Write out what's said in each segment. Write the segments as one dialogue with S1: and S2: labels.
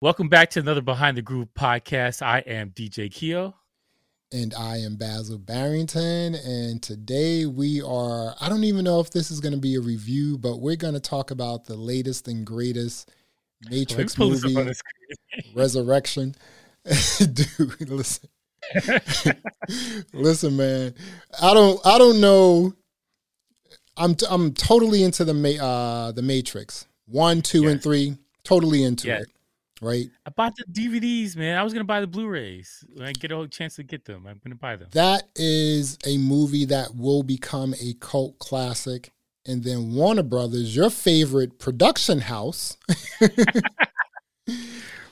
S1: Welcome back to another Behind the Groove podcast. I am DJ Keo.
S2: And I am Basil Barrington. And today we are, I don't even know if this is going to be a review, but we're going to talk about the latest and greatest Matrix movie, Resurrection. Dude, listen. listen, man. I don't, I don't know. I'm, t- I'm totally into the, ma- uh, the Matrix one, two, yes. and three. Totally into it right?
S1: I bought the DVDs, man. I was gonna buy the Blu-rays when I get a chance to get them. I'm gonna buy them.
S2: That is a movie that will become a cult classic. And then Warner Brothers, your favorite production house.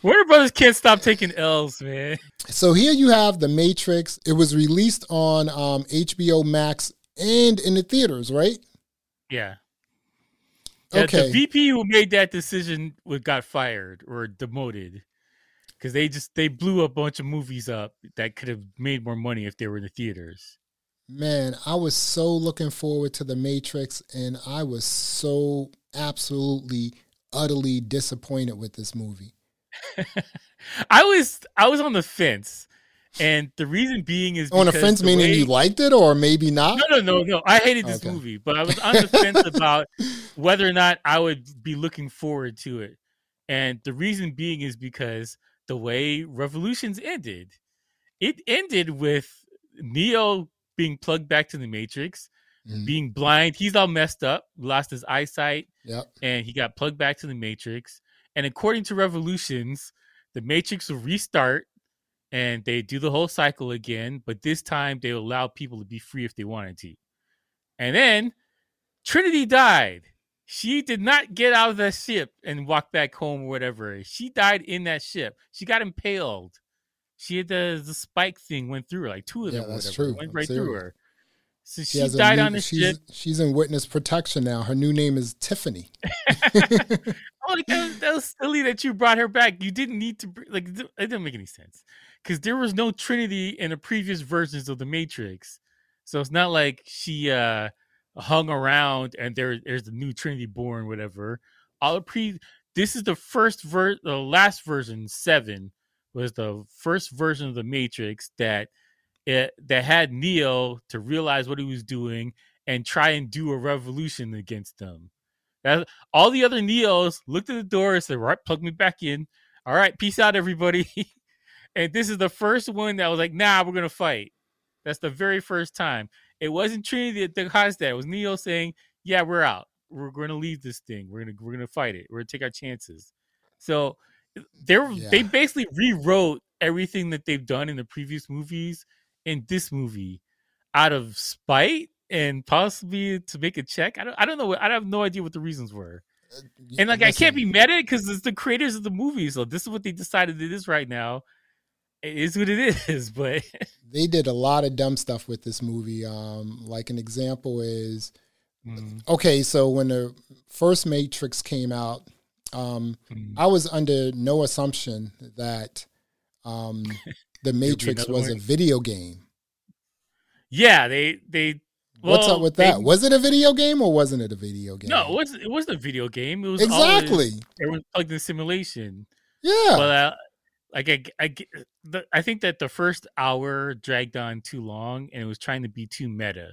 S1: Warner Brothers can't stop taking L's, man.
S2: So here you have The Matrix. It was released on um, HBO Max and in the theaters, right?
S1: Yeah. Okay. The VP who made that decision got fired or demoted because they just they blew a bunch of movies up that could have made more money if they were in the theaters.
S2: Man, I was so looking forward to the Matrix, and I was so absolutely, utterly disappointed with this movie.
S1: I was I was on the fence and the reason being is
S2: on a fence meaning way, you liked it or maybe not.
S1: No, no, no, no. I hated this okay. movie, but I was on the fence about whether or not I would be looking forward to it. And the reason being is because the way Revolutions ended, it ended with Neo being plugged back to the Matrix, mm-hmm. being blind. He's all messed up, lost his eyesight,
S2: yep.
S1: and he got plugged back to the Matrix. And according to Revolutions, the Matrix will restart and they do the whole cycle again, but this time they allow people to be free if they wanted to. And then Trinity died. She did not get out of that ship and walk back home or whatever. She died in that ship. She got impaled. She had the, the spike thing went through her, like two of them. Yeah, that's true. Went right through her. So she, she died
S2: new,
S1: on the
S2: she's,
S1: ship.
S2: She's in witness protection now. Her new name is Tiffany.
S1: oh, like that, was, that was silly that you brought her back. You didn't need to. Like it didn't make any sense because there was no Trinity in the previous versions of the Matrix, so it's not like she uh hung around and there there's the new Trinity born, whatever. All the pre this is the first ver the last version seven was the first version of the Matrix that it that had Neo to realize what he was doing and try and do a revolution against them. That all the other Neos looked at the door and said, "Right, plug me back in. All right, peace out, everybody." And this is the first one that was like, nah, we're gonna fight. That's the very first time. It wasn't Trinity that caused that. It was Neo saying, Yeah, we're out. We're gonna leave this thing. We're gonna we're gonna fight it. We're gonna take our chances. So they yeah. they basically rewrote everything that they've done in the previous movies in this movie out of spite and possibly to make a check. I don't I don't know. I have no idea what the reasons were. Uh, and like Listen. I can't be mad at it because it's the creators of the movie. So this is what they decided it is right now it is what it is, but
S2: they did a lot of dumb stuff with this movie. Um, like an example is mm. okay, so when the first Matrix came out, um, mm. I was under no assumption that um, the Matrix was a video game.
S1: Yeah, they they.
S2: Well, What's up with that? They, was it a video game or wasn't it a video game?
S1: No, it wasn't. It wasn't a video game. It was
S2: exactly.
S1: it was plugged in simulation.
S2: Yeah.
S1: But uh, like I, I, the, I think that the first hour dragged on too long and it was trying to be too meta.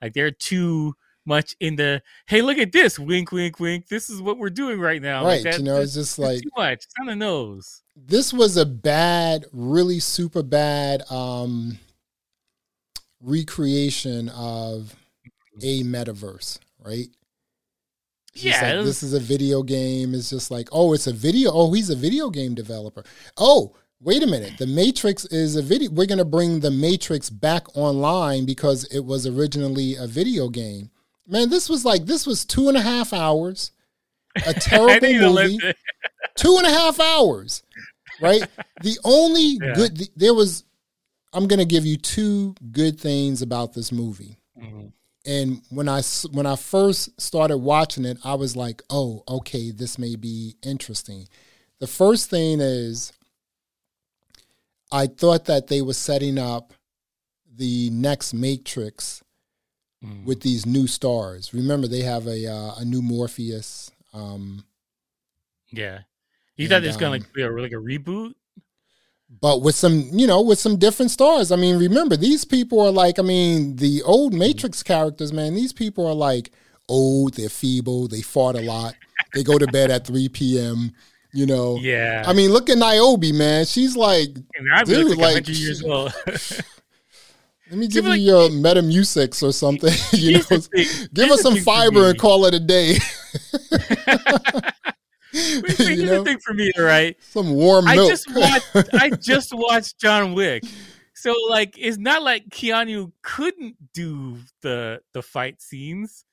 S1: Like there are too much in the hey, look at this, wink, wink, wink. This is what we're doing right now.
S2: Right,
S1: like that,
S2: you know, it's just like
S1: too much. It's on the nose.
S2: This was a bad, really super bad um recreation of mm-hmm. a metaverse, right? yeah, like, this is a video game. It's just like, oh, it's a video. Oh, he's a video game developer. Oh, wait a minute. The Matrix is a video. We're going to bring the Matrix back online because it was originally a video game. Man, this was like, this was two and a half hours. A terrible movie. two and a half hours, right? The only yeah. good, there was, I'm going to give you two good things about this movie. Mm-hmm and when I when I first started watching it, I was like, "Oh, okay, this may be interesting." The first thing is, I thought that they were setting up the next Matrix mm. with these new stars. Remember, they have a uh, a new Morpheus. Um,
S1: yeah, You thought there's gonna like be a, like a reboot?
S2: but with some you know with some different stars i mean remember these people are like i mean the old matrix characters man these people are like old they're feeble they fought a lot they go to bed at 3 p.m you know
S1: yeah
S2: i mean look at niobe man she's like dude like,
S1: years old
S2: let me give, you like, your Metamucil or something. you know, give us some fiber and call it a day.
S1: Wait, wait, the thing for me, right?
S2: Some warm milk.
S1: I just watched. I just watched John Wick, so like, it's not like Keanu couldn't do the the fight scenes.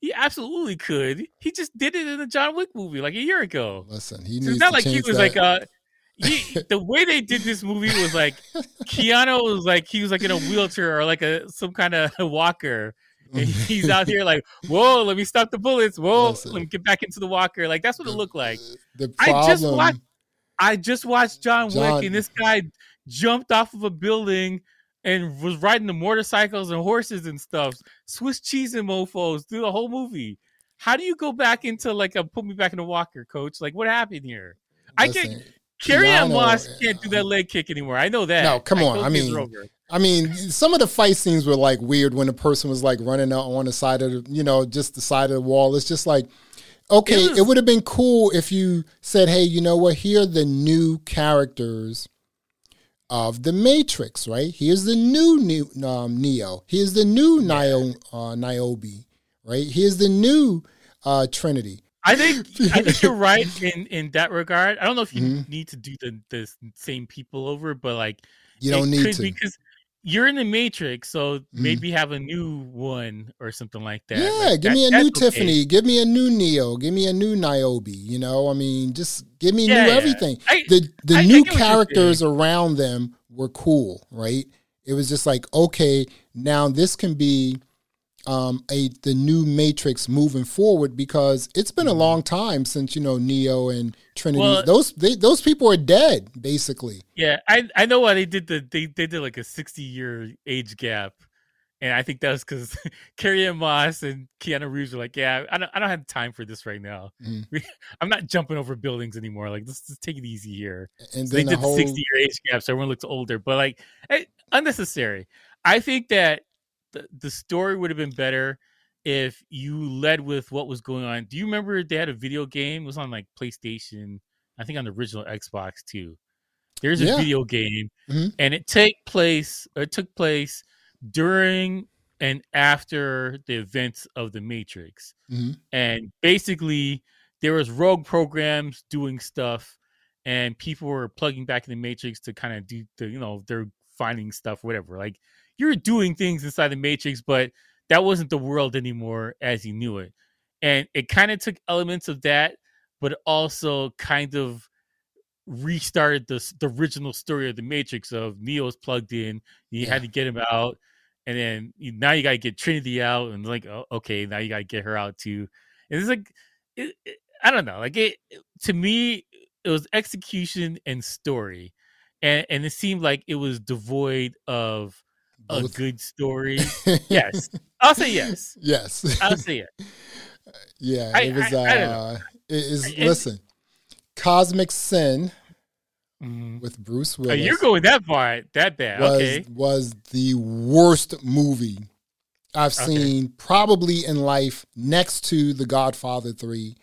S1: He absolutely could. He just did it in the John Wick movie like a year ago.
S2: Listen, he
S1: so it's not
S2: like
S1: he was
S2: that.
S1: like uh he, the way they did this movie was like Keanu was like he was like in a wheelchair or like a some kind of walker and he's out here like, whoa, let me stop the bullets. Whoa, Listen, let me get back into the walker. Like that's what it looked like.
S2: The problem,
S1: I just watched I just watched John, John Wick and this guy jumped off of a building and was riding the motorcycles and horses and stuff. Swiss cheese and mofos through the whole movie. How do you go back into like a put me back in a walker, coach? Like what happened here? Listen, I can't Carrie-Anne Moss can't do that leg kick anymore. I know that.
S2: No, come on. I, I mean, I mean, some of the fight scenes were like weird when the person was like running out on the side of the, you know, just the side of the wall. It's just like, okay, it, was, it would have been cool if you said, hey, you know what? Here are the new characters of the Matrix, right? Here's the new, new um, Neo. Here's the new Nio, uh, Niobe, right? Here's the new uh, Trinity.
S1: I think I think you're right in in that regard. I don't know if you mm-hmm. need to do the the same people over, but like
S2: you don't need to
S1: because you're in the Matrix, so mm-hmm. maybe have a new one or something like that.
S2: Yeah,
S1: like
S2: give
S1: that,
S2: me a new okay. Tiffany, give me a new Neo, give me a new Niobe. You know, I mean, just give me yeah, new yeah. everything. I, the the I, new I characters around them were cool, right? It was just like, okay, now this can be um, a the new Matrix moving forward because it's been a mm-hmm. long time since you know Neo and Trinity. Well, those they, those people are dead basically.
S1: Yeah, I I know why they did the they they did like a sixty year age gap, and I think that was because Carrie-Anne Moss and Keanu Reeves were like, yeah, I don't I don't have time for this right now. Mm. I'm not jumping over buildings anymore. Like let's just take it easy here. And so they did the, whole... sixty year age gap, so everyone looks older, but like eh, unnecessary. I think that the, the story would have been better if you led with what was going on. Do you remember they had a video game? It was on like PlayStation, I think on the original Xbox too. There's a yeah. video game, mm-hmm. and it take place. It took place during and after the events of the Matrix, mm-hmm. and basically there was rogue programs doing stuff, and people were plugging back in the Matrix to kind of do the you know they're finding stuff, whatever. Like you're doing things inside the matrix, but that wasn't the world anymore as you knew it. And it kind of took elements of that, but also kind of restarted the the original story of the Matrix of Neo's plugged in, you yeah. had to get him out, and then you, now you got to get Trinity out, and like oh, okay, now you got to get her out too. And it's like it, it, I don't know, like it to me, it was execution and story, and and it seemed like it was devoid of both. a good story. yes, I'll say yes.
S2: Yes,
S1: I'll say it.
S2: Yeah, it was. I, I, uh, it is. It, listen, Cosmic Sin mm-hmm. with Bruce Willis.
S1: Oh, you're going that far, that bad.
S2: Was,
S1: okay,
S2: was the worst movie I've okay. seen probably in life, next to The Godfather Three,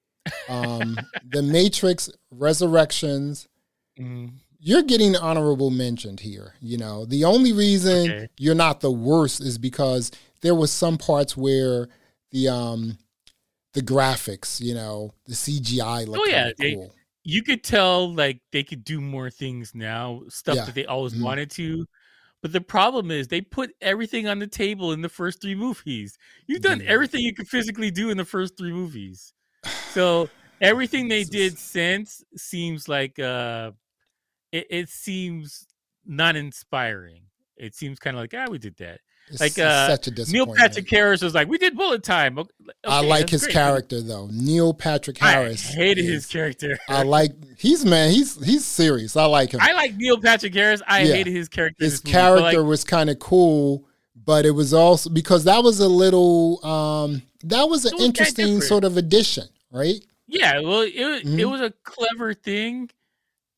S2: um, The Matrix Resurrections. Mm you're getting honorable mentioned here. You know, the only reason okay. you're not the worst is because there was some parts where the um the graphics, you know, the CGI looked oh, yeah. They, cool.
S1: You could tell like they could do more things now, stuff yeah. that they always mm-hmm. wanted to. But the problem is they put everything on the table in the first three movies. You've done yeah. everything you could physically do in the first three movies. So everything they did since seems like uh it, it seems not inspiring. It seems kind of like, ah, we did that. It's like uh, such a Neil Patrick Harris was like, we did bullet time. Okay,
S2: I like his great. character though. Neil Patrick Harris.
S1: I hated is, his character.
S2: I like he's man. He's he's serious. I like him.
S1: I like Neil Patrick Harris. I yeah. hated his character.
S2: His character like, was kind of cool, but it was also because that was a little um that was an was interesting sort of addition, right?
S1: Yeah, well, it mm-hmm. it was a clever thing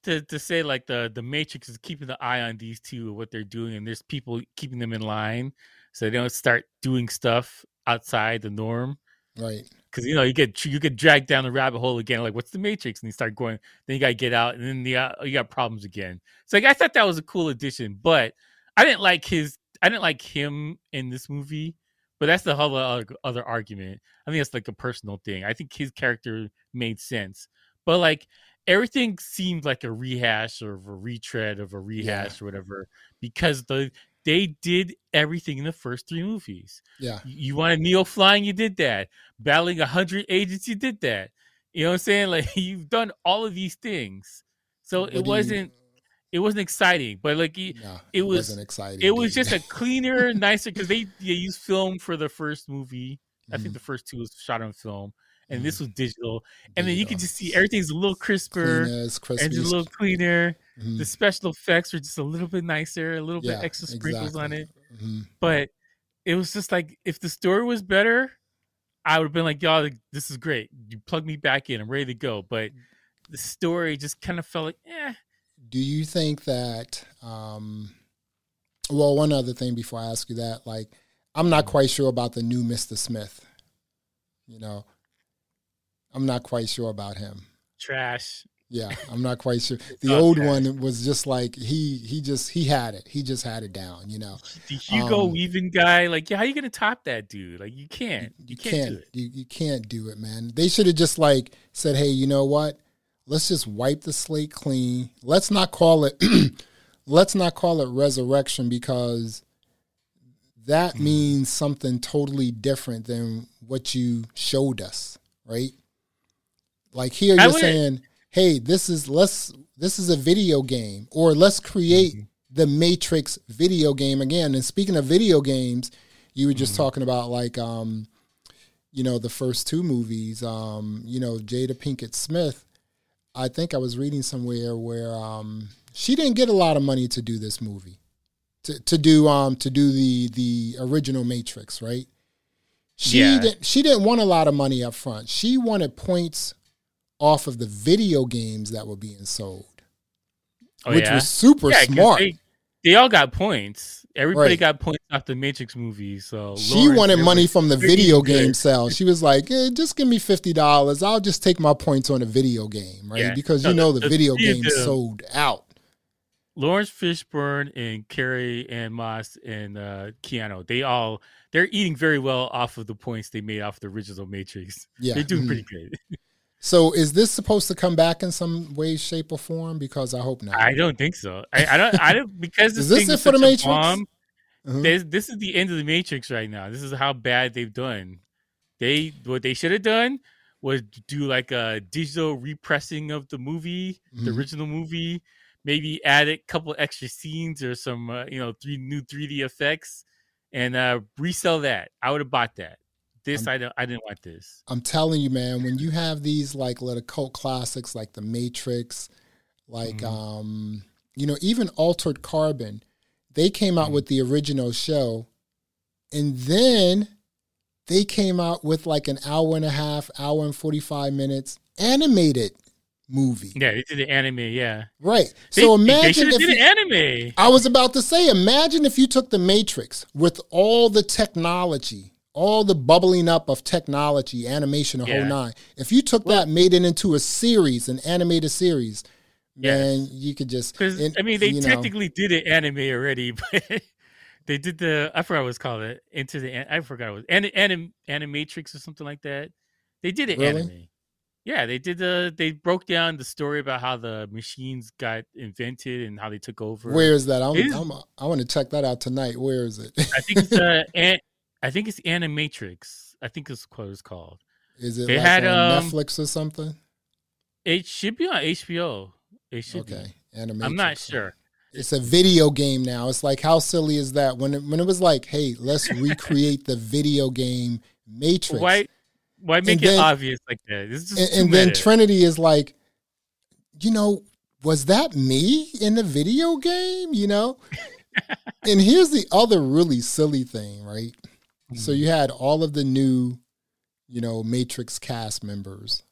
S1: to to say like the the Matrix is keeping the eye on these two and what they're doing, and there's people keeping them in line so they don't start doing stuff outside the norm.
S2: Right.
S1: Because you know you get you get dragged down the rabbit hole again. Like what's the Matrix? And you start going. Then you got to get out, and then you got, you got problems again. So like, I thought that was a cool addition, but I didn't like his. I didn't like him in this movie. But that's the whole other, other argument. I think it's like a personal thing. I think his character made sense, but like everything seemed like a rehash or a retread of a rehash yeah. or whatever because the they did everything in the first three movies.
S2: Yeah.
S1: You wanted Neo flying, you did that. Battling a hundred agents, you did that. You know what I'm saying? Like you've done all of these things. So what it wasn't you... it wasn't exciting, but like no, it, was wasn't exciting. It was just a cleaner, nicer because they, they used film for the first movie. Mm-hmm. I think mm-hmm. the first two was shot on film and this was digital. And then you can just see everything's a little crisper and just a little cleaner. Mm-hmm. The special effects were just a little bit nicer, a little yeah, bit extra sprinkles exactly. on it. Mm-hmm. But it was just like if the story was better, I would have been like, y'all, this is great. You plug me back in. I'm ready to go. But the story just kind of felt like, eh.
S2: Do you think that um well, one other thing before I ask you that, like I'm not quite sure about the new Mr. Smith. You know, I'm not quite sure about him.
S1: Trash.
S2: Yeah, I'm not quite sure. The old trash. one was just like he he just he had it. He just had it down, you know.
S1: The Hugo um, Weaving guy, like, yeah, how are you gonna top that dude? Like, you can't. You, you can't, can't, do it.
S2: You, you can't do it, man. They should have just like said, hey, you know what? Let's just wipe the slate clean. Let's not call it. let's not call it resurrection because that mm. means something totally different than what you showed us, right? Like here you're saying, "Hey, this is let's this is a video game or let's create mm-hmm. the Matrix video game again." And speaking of video games, you were just mm-hmm. talking about like um you know, the first two movies, um, you know, Jada Pinkett Smith, I think I was reading somewhere where um she didn't get a lot of money to do this movie. To, to do um to do the the original Matrix, right? She yeah. didn't she didn't want a lot of money up front. She wanted points off of the video games that were being sold, oh, which yeah? was super yeah, smart.
S1: They, they, all got points. Everybody right. got points off the Matrix movie. So
S2: she Laurence, wanted money from the video game sales. She was like, eh, "Just give me fifty dollars. I'll just take my points on a video game, right? Yeah. Because you know the, the video the, game sold out."
S1: Laurence Fishburne and Carrie-Anne Moss and uh, Keanu, they all they're eating very well off of the points they made off the original Matrix. Yeah, they're doing mm-hmm. pretty good.
S2: So is this supposed to come back in some way, shape, or form? Because I hope not.
S1: I don't think so. I, I don't. I don't because this is this it for the Matrix? Bomb, uh-huh. This is the end of the Matrix right now. This is how bad they've done. They what they should have done was do like a digital repressing of the movie, mm-hmm. the original movie. Maybe add a couple extra scenes or some uh, you know three new 3D effects, and uh, resell that. I would have bought that. This I'm, I don't I didn't want this.
S2: I'm telling you, man, when you have these like little cult classics like The Matrix, like mm-hmm. um, you know, even Altered Carbon, they came out mm-hmm. with the original show, and then they came out with like an hour and a half, hour and forty five minutes animated movie.
S1: Yeah, they did the anime. Yeah,
S2: right. They, so imagine
S1: if did you, anime.
S2: I was about to say, imagine if you took the Matrix with all the technology all the bubbling up of technology, animation, a yeah. whole nine. If you took well, that, made it into a series, an animated series, yes. man, you could just.
S1: Because I mean, they technically know. did an anime already, but they did the I forgot what it's called. It into the I forgot it was anim, anim, animatrix or something like that. They did it really? anime. Yeah, they did the they broke down the story about how the machines got invented and how they took over.
S2: Where is that? I'm, I'm, i want to check that out tonight. Where is it?
S1: I think it's uh, I think it's Animatrix. I think it's what it's called.
S2: Is it they like had, on um, Netflix or something?
S1: It should be on HBO. It should okay. be. Animatrix. I'm not sure.
S2: It's a video game now. It's like how silly is that? When it, when it was like, hey, let's recreate the video game Matrix.
S1: Why why make and it then, obvious like that?
S2: and, and then Trinity is like, you know, was that me in the video game? You know? and here's the other really silly thing, right? So you had all of the new, you know, Matrix cast members,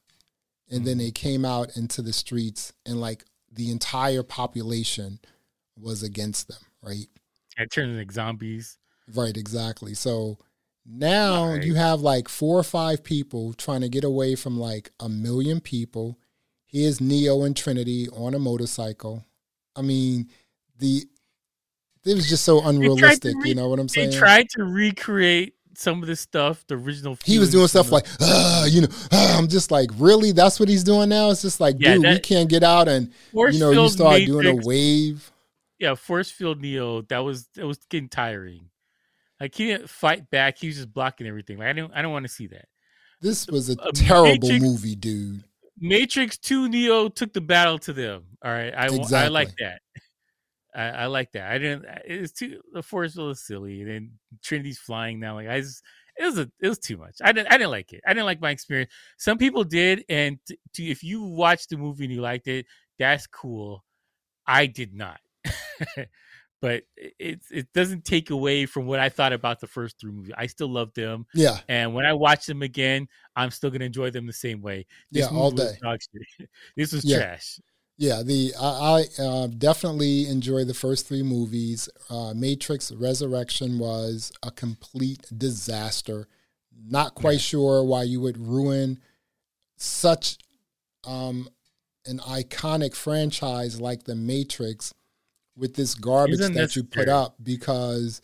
S2: and then they mm-hmm. came out into the streets and like the entire population was against them, right?
S1: It turned into like zombies.
S2: Right, exactly. So now right. you have like four or five people trying to get away from like a million people. Here's Neo and Trinity on a motorcycle. I mean, the it was just so unrealistic. Re- you know what I'm saying?
S1: They tried to recreate some of this stuff, the original.
S2: He was doing stuff like, ah, you know, ah, I'm just like, really? That's what he's doing now? It's just like, yeah, dude, that, we can't get out and you know, you start Matrix, doing a wave.
S1: Yeah, force field Neo. That was that was getting tiring. Like he didn't fight back. He was just blocking everything. Like I don't I don't want to see that.
S2: This was a, a terrible Matrix, movie, dude.
S1: Matrix Two Neo took the battle to them. All right, I exactly. I like that. I, I, like that. I didn't. It's too the force was silly. And then Trinity's flying now. Like I just, it was a, it was too much. I didn't. I didn't like it. I didn't like my experience. Some people did, and t- t- if you watched the movie and you liked it, that's cool. I did not. but it it doesn't take away from what I thought about the first three movies. I still love them.
S2: Yeah.
S1: And when I watch them again, I'm still gonna enjoy them the same way.
S2: This yeah, all day.
S1: this was yeah. trash.
S2: Yeah, the I, I uh, definitely enjoy the first three movies. Uh, Matrix Resurrection was a complete disaster. Not quite yeah. sure why you would ruin such um, an iconic franchise like the Matrix with this garbage that you put up because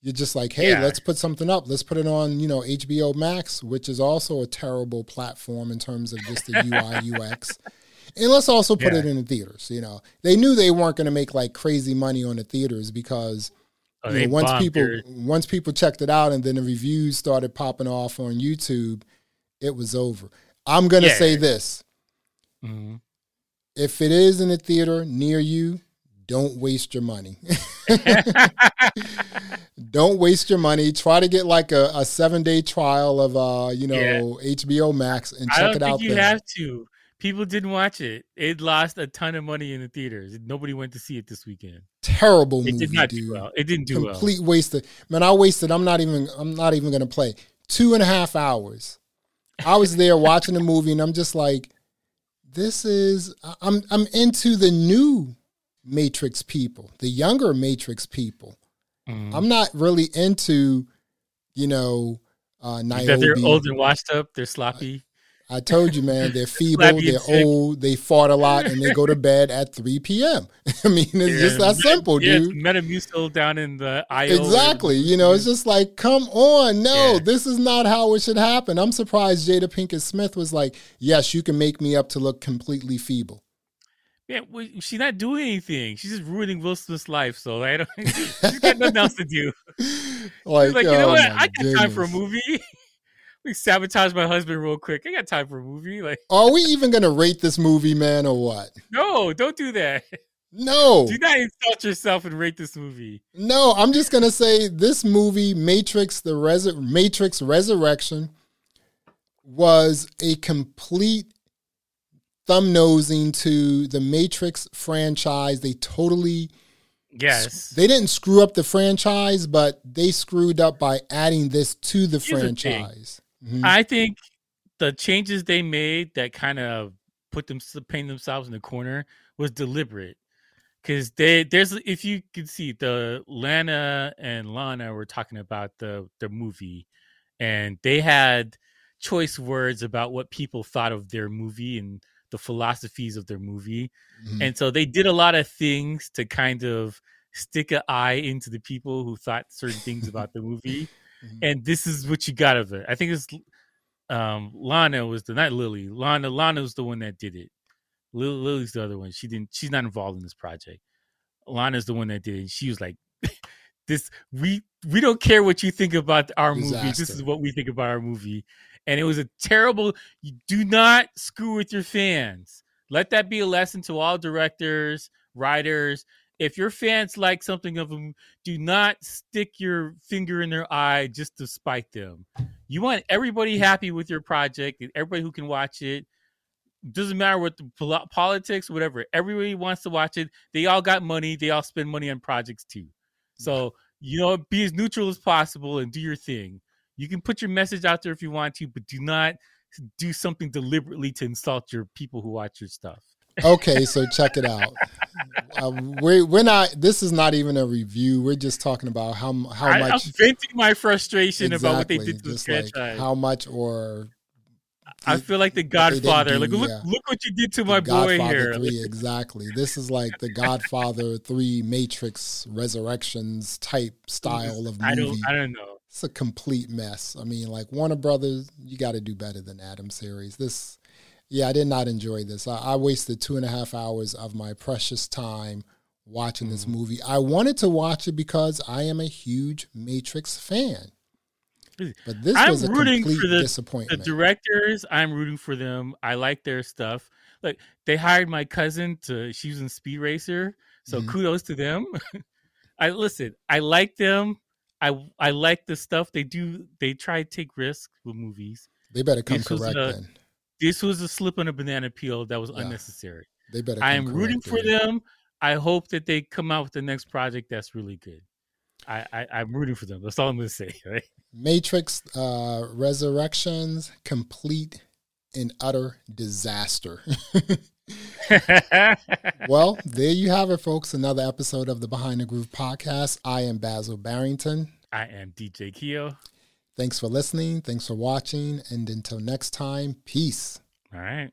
S2: you're just like, hey, yeah. let's put something up. Let's put it on, you know, HBO Max, which is also a terrible platform in terms of just the UI UX. And let's also put yeah. it in the theaters. You know, they knew they weren't going to make like crazy money on the theaters because oh, you know, once people theaters. once people checked it out and then the reviews started popping off on YouTube, it was over. I'm going to yeah. say this: mm-hmm. if it is in a theater near you, don't waste your money. don't waste your money. Try to get like a, a seven day trial of uh, you know, yeah. HBO Max and check it out.
S1: You there. have to people didn't watch it. It lost a ton of money in the theaters. Nobody went to see it this weekend.
S2: Terrible movie,
S1: it did not
S2: dude.
S1: Do well. It didn't do
S2: Complete
S1: well.
S2: Complete wasted. Man, I wasted. I'm not even. I'm not even gonna play two and a half hours. I was there watching the movie, and I'm just like, this is. I'm. I'm into the new Matrix people, the younger Matrix people. Mm. I'm not really into, you know, uh, Niobe. That
S1: they're old and washed up. They're sloppy.
S2: I told you, man, they're feeble, they're sick. old, they fought a lot, and they go to bed at 3 p.m. I mean, it's yeah, just that simple, yeah, dude.
S1: Metamucil down in the aisle.
S2: Exactly. you know, it's just like, come on. No, this is not how it should happen. I'm surprised Jada Pinkett Smith was like, yes, you can make me up to look completely feeble.
S1: Yeah, well, she's not doing anything. She's just ruining Will Smith's life. So I don't. she's got nothing else to do. Like, like you know oh what? I got goodness. time for a movie sabotage my husband real quick. I got time for a movie. Like,
S2: are we even gonna rate this movie, man, or what?
S1: No, don't do that.
S2: No,
S1: do not insult yourself and rate this movie.
S2: No, I'm just gonna say this movie, Matrix: The Matrix Resurrection, was a complete thumb nosing to the Matrix franchise. They totally
S1: Yes.
S2: They didn't screw up the franchise, but they screwed up by adding this to the Here's franchise.
S1: Mm-hmm. I think the changes they made that kind of put them paint themselves in the corner was deliberate. Cause they there's if you can see the Lana and Lana were talking about the the movie and they had choice words about what people thought of their movie and the philosophies of their movie. Mm-hmm. And so they did a lot of things to kind of stick an eye into the people who thought certain things about the movie. Mm-hmm. And this is what you got of it. I think it's um Lana was the not Lilly. Lana Lana was the one that did it. Lilly's the other one. She didn't she's not involved in this project. Lana's the one that did it. She was like this we we don't care what you think about our Disaster. movie. This is what we think about our movie. And it was a terrible you do not screw with your fans. Let that be a lesson to all directors, writers, if your fans like something of them, do not stick your finger in their eye just to spite them. You want everybody mm. happy with your project, everybody who can watch it. Doesn't matter what the politics, whatever. Everybody wants to watch it. They all got money. They all spend money on projects too. Mm. So you know, be as neutral as possible and do your thing. You can put your message out there if you want to, but do not do something deliberately to insult your people who watch your stuff.
S2: Okay, so check it out. Uh, we're we're not. This is not even a review. We're just talking about how how I, much.
S1: I'm venting my frustration exactly, about what they did to the franchise.
S2: Like how much or
S1: I feel like the Godfather. Do, like look, yeah. look what you did to my boy here.
S2: 3, exactly. This is like the Godfather Three, Matrix Resurrections type style of movie. I
S1: don't. I don't know.
S2: It's a complete mess. I mean, like Warner Brothers, you got to do better than Adam series. This, yeah, I did not enjoy this. I, I wasted two and a half hours of my precious time watching mm. this movie. I wanted to watch it because I am a huge Matrix fan. But this I'm was a rooting complete for the, disappointment.
S1: The directors, I'm rooting for them. I like their stuff. Like they hired my cousin to she was in Speed Racer, so mm-hmm. kudos to them. I listen. I like them. I I like the stuff they do. They try to take risks with movies.
S2: They better come this correct
S1: a,
S2: then.
S1: This was a slip on a banana peel that was yeah. unnecessary.
S2: They better.
S1: I am rooting for them. I hope that they come out with the next project that's really good. I, I am rooting for them. That's all I'm going to say. Right?
S2: Matrix uh, Resurrections complete and utter disaster. well, there you have it, folks. Another episode of the Behind the Groove podcast. I am Basil Barrington.
S1: I am DJ Keo.
S2: Thanks for listening. Thanks for watching. And until next time, peace.
S1: All right.